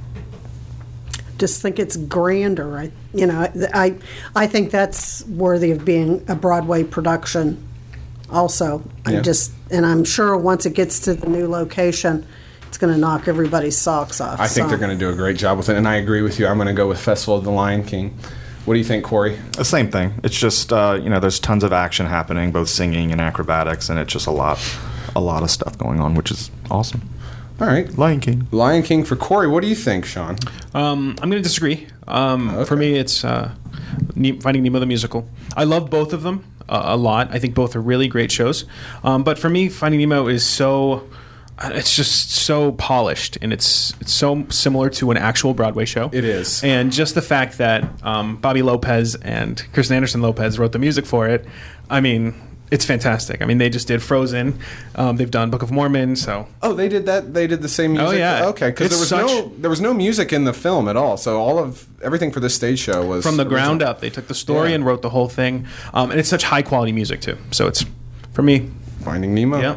Just think it's grander. I, you know, I, I think that's worthy of being a Broadway production. Also, Yeah. I just, and I'm sure once it gets to the new location, it's going to knock everybody's socks off. I think so. they're going to do a great job with it, and I agree with you. I'm going to go with Festival of the Lion King. What do you think, Corey? The same thing. It's just uh, you know, there's tons of action happening, both singing and acrobatics, and it's just a lot, a lot of stuff going on, which is awesome. All right. Lion King. Lion King for Corey. What do you think, Sean? Um, I'm going to disagree. Um, For me, it's uh, Ne- Finding Nemo the musical. I love both of them uh, a lot. I think both are really great shows. Um, but for me, Finding Nemo is so. uh, It's just so polished, and it's it's so similar to an actual Broadway show. It is. and just the fact that um, Bobby Lopez and Kristen Anderson Lopez wrote the music for it. I mean, it's fantastic. I mean, they just did Frozen. Um, they've done Book of Mormon. So Oh, they did that. They did the same music. Oh, yeah. Okay, because there was It's no there was no music in the film at all. So all of everything for this stage show was from the ground up. They took the story Yeah. and wrote the whole thing, um, and it's such high quality music too. So it's for me. Finding Nemo. Yeah.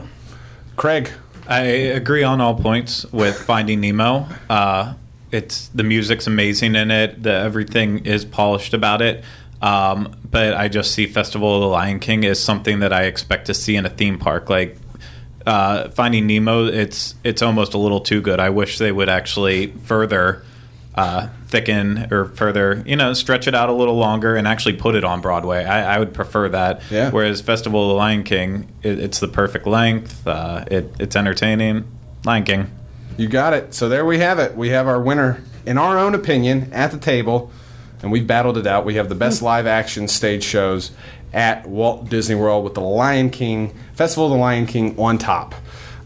Craig. I agree on all points with Finding Nemo. Uh, it's the music's amazing in it. The everything is polished about it. Um, but I just see Festival of the Lion King as something that I expect to see in a theme park. Like uh, Finding Nemo, it's it's almost a little too good. I wish they would actually further uh, thicken or further, you know, stretch it out a little longer and actually put it on Broadway. I, I would prefer that. Yeah. Whereas Festival of the Lion King, it, it's the perfect length. Uh, it, it's entertaining. Lion King. You got it. So there we have it. We have our winner, in our own opinion, at the table, and we've battled it out. We have the best live action stage shows at Walt Disney World with the Lion King, Festival of the Lion King on top.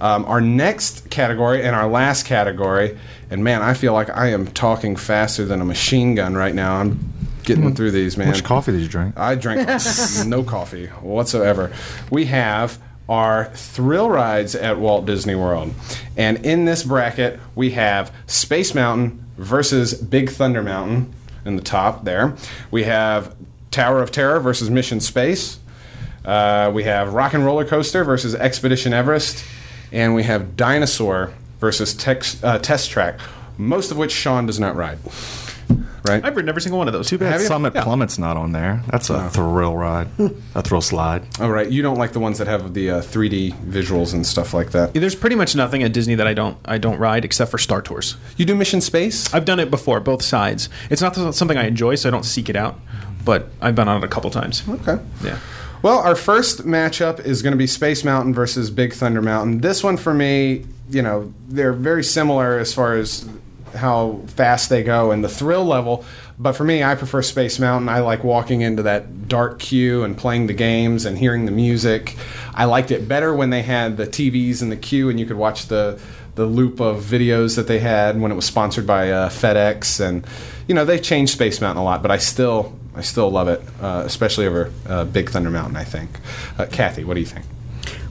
Um, our next category and our last category, and man, I feel like I am talking faster than a machine gun right now. I'm getting through these, man. How much coffee did you drink? I drank no coffee whatsoever. We have our thrill rides at Walt Disney World. And in this bracket, we have Space Mountain versus Big Thunder Mountain in the top there. We have Tower of Terror versus Mission Space. Uh, we have Rock and Roller Coaster versus Expedition Everest. And we have Dinosaur versus Tex, uh, Test Track, most of which Sean does not ride. Right? I've ridden every single one of those. Too bad Have you? Summit Yeah. Plummet's not on there. That's a thrill ride, a thrill slide. Oh, right. You don't like the ones that have the uh, 3D visuals and stuff like that. There's pretty much nothing at Disney that I don't I don't ride except for Star Tours. You do Mission Space? I've done it before, both sides. It's not something I enjoy, so I don't seek it out. But I've been on it a couple times. Okay. Yeah. Well, our first matchup is going to be Space Mountain versus Big Thunder Mountain. This one for me, you know, they're very similar as far as how fast they go and the thrill level. But for me, I prefer Space Mountain. I like walking into that dark queue and playing the games and hearing the music. I liked it better when they had the TVs in the queue and you could watch the the loop of videos that they had when it was sponsored by uh, FedEx and you know they changed Space Mountain a lot, but I still I still love it, uh, especially over uh, Big Thunder Mountain. I think. Uh, Kathy, what do you think?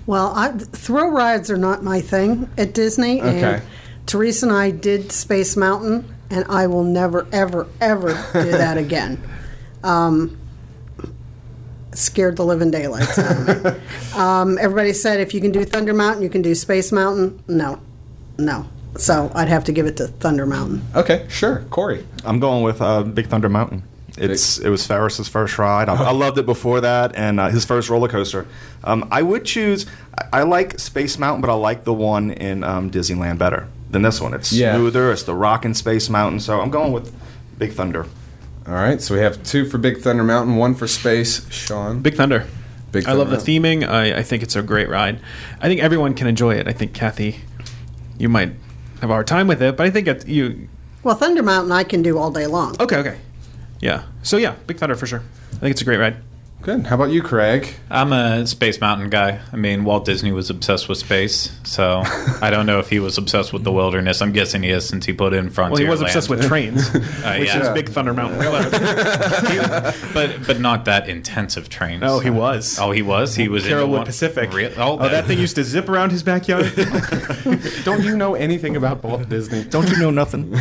Well, I, thrill rides are not my thing at Disney. Okay. And Teresa and I did Space Mountain, and I will never, ever, ever do that again. Um, scared the living daylights out of me. Um, everybody said if you can do Thunder Mountain, you can do Space Mountain. No, no. So I'd have to give it to Thunder Mountain. Okay, sure. Corey. I'm going with uh, Big Thunder Mountain. It's it was Ferris's first ride. I, I loved it before that, and uh, his first roller coaster. Um, I would choose. I, I like Space Mountain, but I like the one in um, Disneyland better than this one. It's Yeah. smoother. It's the rockin' Space Mountain. So I'm going with Big Thunder. All right, so we have two for Big Thunder Mountain, one for Space. Sean. Big Thunder. Big Thunder I love the theming. I, I think it's a great ride. I think everyone can enjoy it. I think Kathy, you might have a hard time with it, but I think it, you. Well, Thunder Mountain I can do all day long. Okay, okay, yeah. So yeah, Big Thunder for sure. I think it's a great ride. Good. How about you, Craig? I'm a Space Mountain guy. I mean, Walt Disney was obsessed with space, so I don't know if he was obsessed with the wilderness. I'm guessing he is since he put in Frontierland. Well, he was obsessed with trains, which yeah. is Big Thunder Mountain. but but not that intensive trains. oh, he was. Oh, he was. He was in Carolwood one- Pacific. Real- oh, that thing used to zip around his backyard. Don't you know anything about Walt Disney? Don't you know nothing?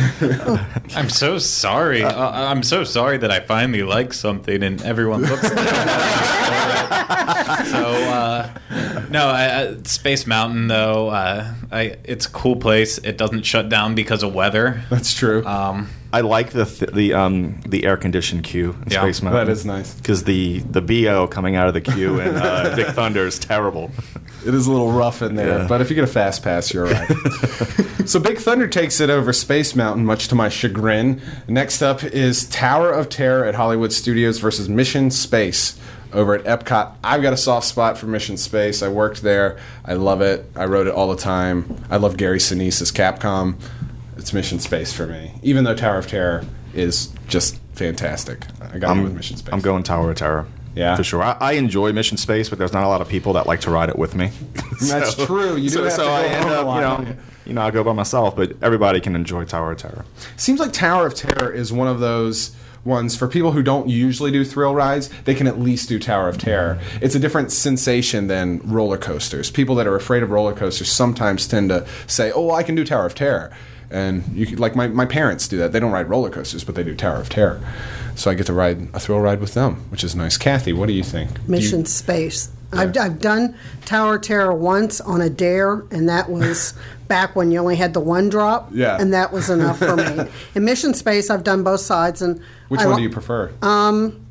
I'm so sorry. uh, I'm so sorry that I finally like something and everyone looks. so uh, no, I, I, Space Mountain though. Uh, I it's a cool place. It doesn't shut down because of weather. That's true. Um, I like the th- the um the air conditioned queue in Yeah, Space Mountain. that is nice. because the the bo coming out of the queue in uh, Big Thunder is terrible. It is a little rough in there, Yeah. but if you get a fast pass, you're all right. so Big Thunder takes it over Space Mountain, much to my chagrin. Next up is Tower of Terror at Hollywood Studios versus Mission Space over at Epcot. I've got a soft spot for Mission Space. I worked there. I love it. I rode it all the time. I love Gary Sinise as Capcom. It's Mission Space for me, even though Tower of Terror is just fantastic. I got go with Mission Space. I'm going Tower of Terror. Yeah. for sure. I, I enjoy Mission Space, but there's not a lot of people that like to ride it with me. That's true. You do so, have so to go I end up, you know, you know, I go by myself, but everybody can enjoy Tower of Terror. Seems like Tower of Terror is one of those ones for people who don't usually do thrill rides, they can at least do Tower of Terror. It's a different sensation than roller coasters. People that are afraid of roller coasters sometimes tend to say, "Oh, I can do Tower of Terror." And you could- like my, my parents do that. They don't ride roller coasters, but they do Tower of Terror. So I get to ride a thrill ride with them, which is nice. Kathy, what do you think? Do you- Mission Space. I've, I've done Tower of Terror once on a dare, and that was back when you only had the one drop. Yeah. And that was enough for me. In Mission Space, I've done both sides, and which I one do you prefer? Um,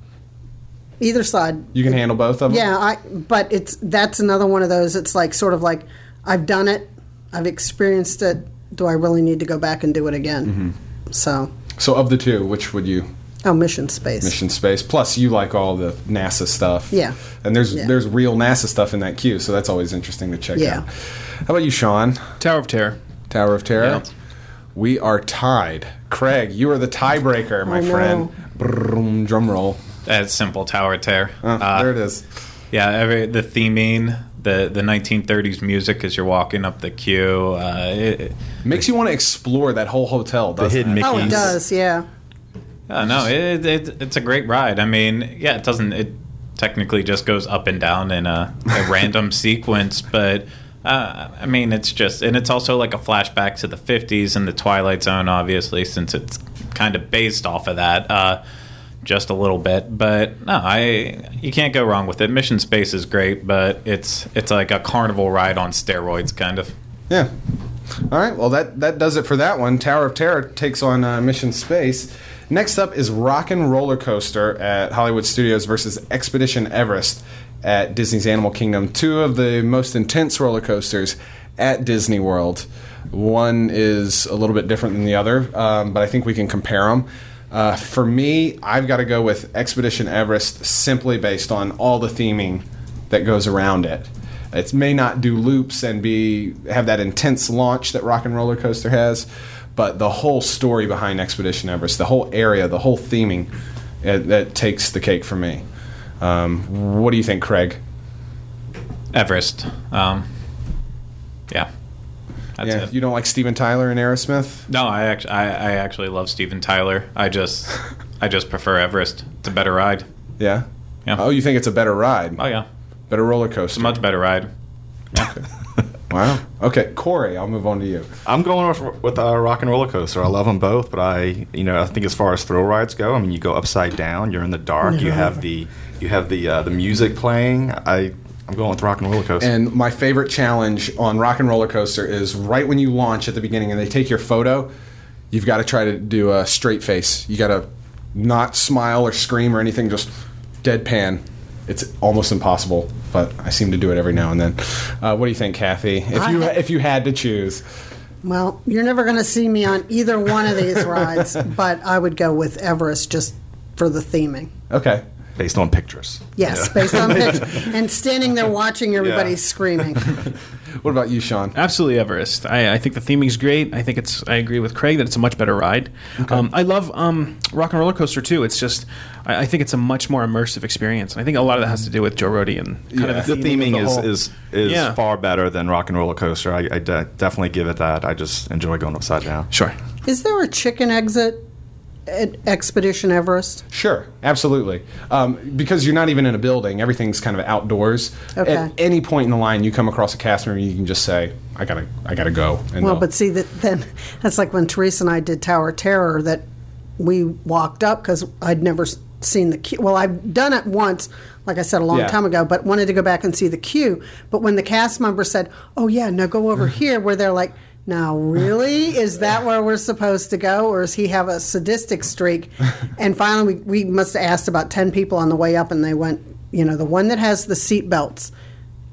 Either side. you can handle both of them. Yeah, I. But it's that's another one of those. It's like sort of like I've done it, I've experienced it. Do I really need to go back and do it again? Mm-hmm. So, So of the two, which would you? oh, Mission Space. Mission Space. Plus, you like all the NASA stuff. Yeah. And there's Yeah. there's real NASA stuff in that queue, so that's always interesting to check Yeah. out. How about you, Sean? Tower of Terror. Tower of Terror. Yeah. We are tied. Craig, you are the tiebreaker, my Oh, no. friend. Brrrm, drum roll. That's simple Tower Tear. Oh, Uh, there it is. Yeah, every, the theming, the the 1930s music as you're walking up the queue. Uh, it, it- Makes you want to explore that whole hotel. Doesn't hidden it? Mickey- Oh, it does. Yeah. uh, no, it, it, it's a great ride. I mean, yeah, it doesn't. It technically just goes up and down in a, a random sequence, but. Uh, I mean, it's just, and it's also like a flashback to the 50s and the Twilight Zone, obviously, since it's kind of based off of that. Uh, just a little bit, but no, I you can't go wrong with it. Mission Space is great, but it's it's like a carnival ride on steroids, kind of. Yeah. All right. Well, that that does it for that one. Tower of Terror takes on uh, Mission Space. Next up is Rock and Roller Coaster at Hollywood Studios versus Expedition Everest at Disney's Animal Kingdom. Two of the most intense roller coasters at Disney World. One is a little bit different than the other, um, but I think we can compare them. Uh, for me, I've got to go with Expedition Everest simply based on all the theming that goes around it. It may not do loops and be have that intense launch that Rock and Roller Coaster has, but the whole story behind Expedition Everest, the whole area, the whole theming, that takes the cake for me. Um, what do you think, Craig? Everest. Um, that's yeah, it. you don't like Steven Tyler and Aerosmith? No, I actually, I, I actually love Steven Tyler. I just, I just prefer Everest. It's a better ride. Yeah. Yeah. Oh, you think it's a better ride, Oh yeah, better roller coaster? it's a much better ride. Wow. Okay, Corey, I'll move on to you. I'm going with, with uh, Rock and Roller Coaster. I love them both, but I, you know, I think as far as thrill rides go, I mean, you go upside down, you're in the dark, you have the, you have the uh, the music playing. I, I'm going with Rock and Roller Coaster. And my favorite challenge on Rock and Roller Coaster is right when you launch at the beginning and they take your photo, you've got to try to do a straight face. You got to not smile or scream or anything, just deadpan. It's almost impossible, but I seem to do it every now and then. Uh, what do you think, Kathy? If you if you had to choose, Well, you're never going to see me on either one of these rides, but I would go with Everest just for the theming. okay. Based on pictures. Yes, based on pictures. And standing there watching everybody Yeah. screaming. What about you, Sean? Absolutely, Everest. I, I think the theming is great. I think it's. I agree with Craig that it's a much better ride. Um, I love um, Rock and Roller Coaster too. It's just. I, I think it's a much more immersive experience. And I think a lot of that has to do with Joe Rohde and kind Yeah. of The the, theming of the is, whole- is is Yeah. far better than Rock and Roller Coaster. I, I de- definitely give it that. I just enjoy going upside down. Sure. Is there a chicken exit at Expedition Everest? Sure, absolutely. Um, because you're not even in a building, everything's kind of outdoors. Okay. At any point in the line, you come across a cast member, you can just say, "I gotta, I gotta go." Well, they'll- but see that then that's like when Teresa and I did Tower Terror that we walked up because I'd never seen the queue. Well, I've done it once, like I said a long Yeah. time ago, but wanted to go back and see the queue. But when the cast member said, "Oh yeah, now go over here," where they're like. Now, really, is that where we're supposed to go, or does he have a sadistic streak? And finally, we, we must have asked about ten people on the way up, and they went, you know, the one that has the seat belts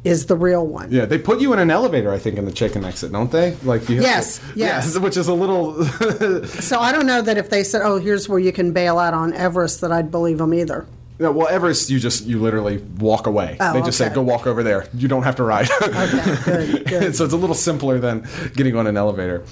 is the real one. yeah, they put you in an elevator, I think, in the chicken exit, don't they? Like you have Yes, to- yes. which is a little. So I don't know that if they said, "Oh, here's where you can bail out on Everest," that I'd believe them either. No, well, Everest, you just you literally walk away. Oh, they just okay. say, "Go walk over there." You don't have to ride. Okay, good, good. so it's a little simpler than getting on an elevator.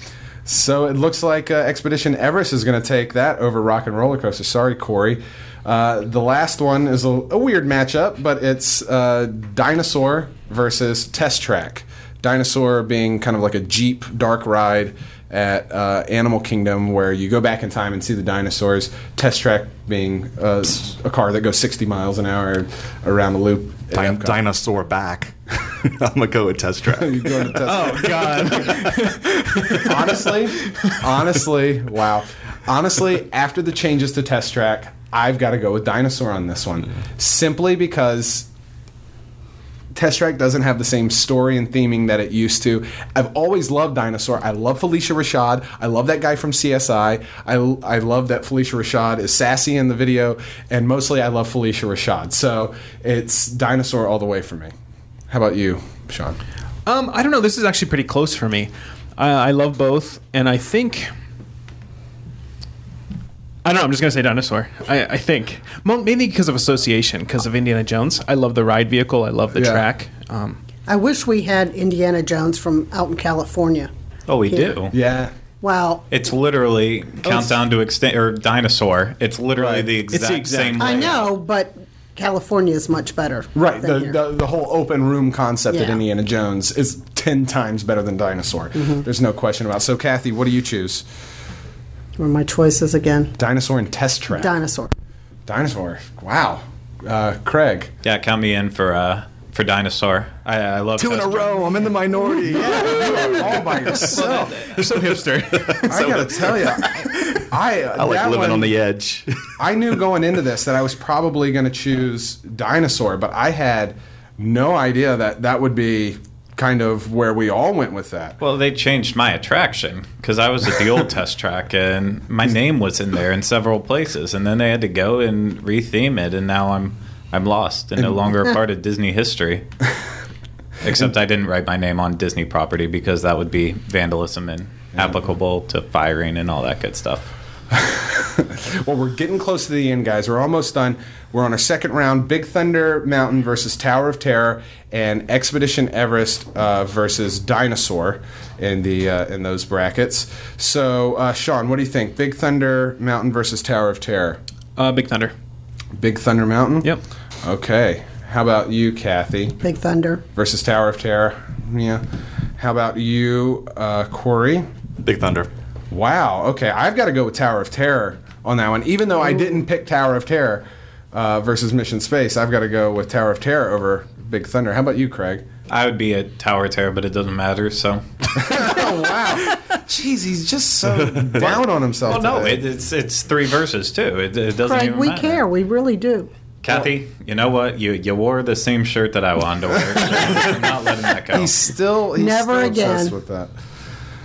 So it looks like uh, Expedition Everest is going to take that over Rock and Roller Coaster. Sorry, Corey. Uh, the last one is a, a weird matchup, but it's uh, Dinosaur versus Test Track. Dinosaur being kind of like a Jeep dark ride at uh, Animal Kingdom where you go back in time and see the dinosaurs. Test Track being uh, a car that goes 60 miles an hour around the loop. at Din- dinosaur back. I'm gonna go with Test Track. You go to Test Oh God. honestly, honestly, wow. Honestly, after the changes to Test Track, I've got to go with Dinosaur on this one. Simply because Test Track doesn't have the same story and theming that it used to. I've always loved Dinosaur. I love Phylicia Rashad. I love that guy from CSI. I, I love that Phylicia Rashad is sassy in the video, and mostly I love Phylicia Rashad. So it's Dinosaur all the way for me. How about you, Sean? Um, I don't know. This is actually pretty close for me. I, I love both, and I think. I don't know. I'm just gonna say dinosaur. I, I think Mo- mainly because of association, because of Indiana Jones. I love the ride vehicle. I love the Yeah. track. Um, I wish we had Indiana Jones from out in California. Oh, we Yeah. do. Yeah. Wow. It's literally countdown to extinct or dinosaur. It's literally Right. the It's exact, the exact- same. I layout. know, but California is much better. Right, than the, here. the the whole open room concept at Yeah. Indiana Jones is ten times better than Dinosaur. There's no question about. it. So, Kathy, what do you choose? What are my choices again? Dinosaur and Test Track. Dinosaur. Dinosaur. Wow. Uh, Craig. Yeah, count me in for uh, for dinosaur. I, I love Two in a Test Drive. row. I'm in the minority. all by yourself. you're so hipster. I gotta tell you, I I like living one- on the edge. I knew going into this that I was probably going to choose Dinosaur, but I had no idea that that would be kind of where we all went with that. Well, they changed my attraction because I was at the old test track and my name was in there in several places, and then they had to go and retheme it, and now I'm I'm lost and no longer a part of Disney history. Except I didn't write my name on Disney property because that would be vandalism and applicable to firing and all that good stuff. Well, we're getting close to the end, guys. We're almost done. We're on our second round: Big Thunder Mountain versus Tower of Terror, and Expedition Everest uh, versus Dinosaur in the uh, in those brackets. So, uh, Sean, what do you think? Big Thunder Mountain versus Tower of Terror. uh, Big Thunder. Big Thunder Mountain. Yep. Okay. How about you, Kathy? Big Thunder. Versus Tower of Terror. Yeah. How about you, uh, Corey? Big Thunder. Wow. Okay, I've got to go with Tower of Terror on that one. Even though I didn't pick Tower of Terror uh, versus Mission Space, I've got to go with Tower of Terror over Big Thunder. How about you, Craig? I would be at Tower Terror, but it doesn't matter. So, Oh wow! Jeez, he's just so down on himself. well, no, it, it's it's three verses too. It, it doesn't Craig, even we matter. care. We really do. Kathy, you know what? You you wore the same shirt that I wanted to wear. I'm not letting that go. He's still he's Never still again. obsessed with that.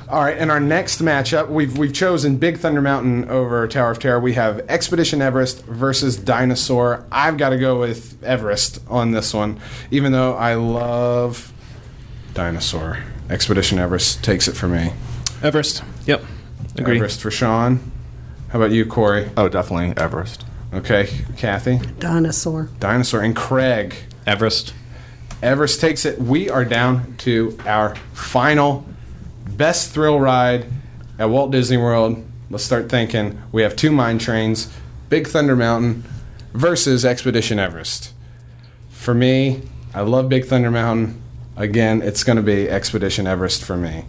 All right, and our next matchup, we've we've chosen Big Thunder Mountain over Tower of Terror. We have Expedition Everest versus Dinosaur. I've got to go with Everest on this one, even though I love Dinosaur. Expedition Everest takes it for me. Everest. Yep. Agree. Everest for Sean. How about you, Corey? Oh, definitely Everest. Okay, Kathy. Dinosaur. Dinosaur and Craig. Everest. Everest takes it. We are down to our final best thrill ride at Walt Disney World. Let's start thinking. We have two mine trains Big Thunder Mountain versus Expedition Everest. For me, I love Big Thunder Mountain. Again, it's going to be Expedition Everest for me.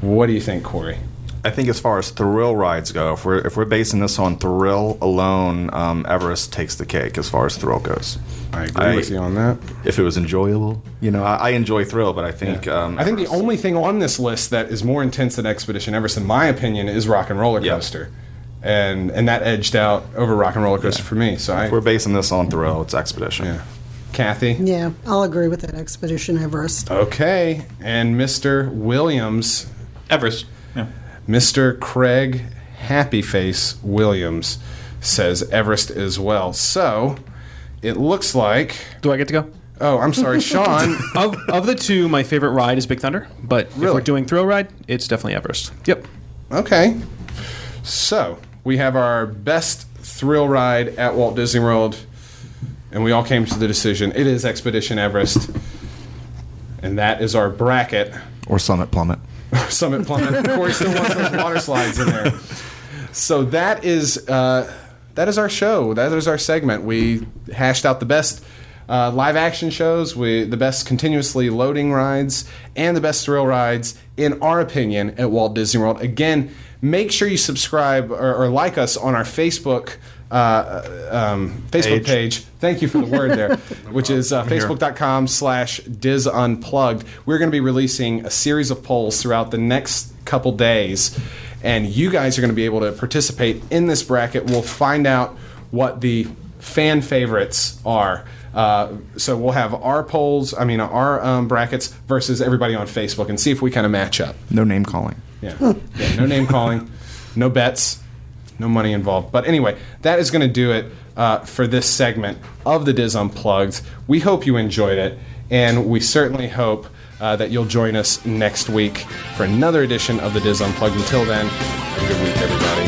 What do you think, Corey? I think as far as thrill rides go, if we're if we're basing this on thrill alone, um, Everest takes the cake as far as thrill goes. I agree I- with you on that. If it was enjoyable, you know, I, I enjoy thrill, but I think um, I think the only thing on this list that is more intense than Expedition Everest, in my opinion, is Rock and Roller Yeah. Coaster, and and that edged out over Rock and Roller Coaster for me. So I, if we're basing this on thrill, it's Expedition. yeah, Kathy, Yeah, I'll agree with that. Expedition Everest. okay, and Mr. Williams, Everest. Yeah. Mr. Craig Happy Face Williams says Everest as well. So it looks like. Do I get to go? Oh, I'm sorry, Sean. of, of the two, my favorite ride is Big Thunder, but if Really? we're doing thrill ride, it's definitely Everest. Yep. Okay. So we have our best thrill ride at Walt Disney World, and we all came to the decision it is Expedition Everest. And that is our bracket. Or Summit Plummet. Summit Plummet. Corey still wants those water slides in there. So that is uh, that is our show. That is our segment. We hashed out the best uh, live action shows, we the best continuously loading rides, and the best thrill rides in our opinion at Walt Disney World. Again, make sure you subscribe or, or like us on our Facebook. Uh, um, Facebook Page. page. Thank you for the word there, which is uh, facebook.com slash Dis Unplugged. We're going to be releasing a series of polls throughout the next couple days, and you guys are going to be able to participate in this bracket. We'll find out what the fan favorites are. Uh, so we'll have our polls, I mean, our um, brackets versus everybody on Facebook and see if we kind of match up. No name calling. Yeah. yeah no name calling, no bets, no money involved. But anyway, that is going to do it uh, for this segment of the Dis Unplugged. We hope you enjoyed it, and we certainly hope uh, that you'll join us next week for another edition of the Dis Unplugged. Until then, have a good week, everybody.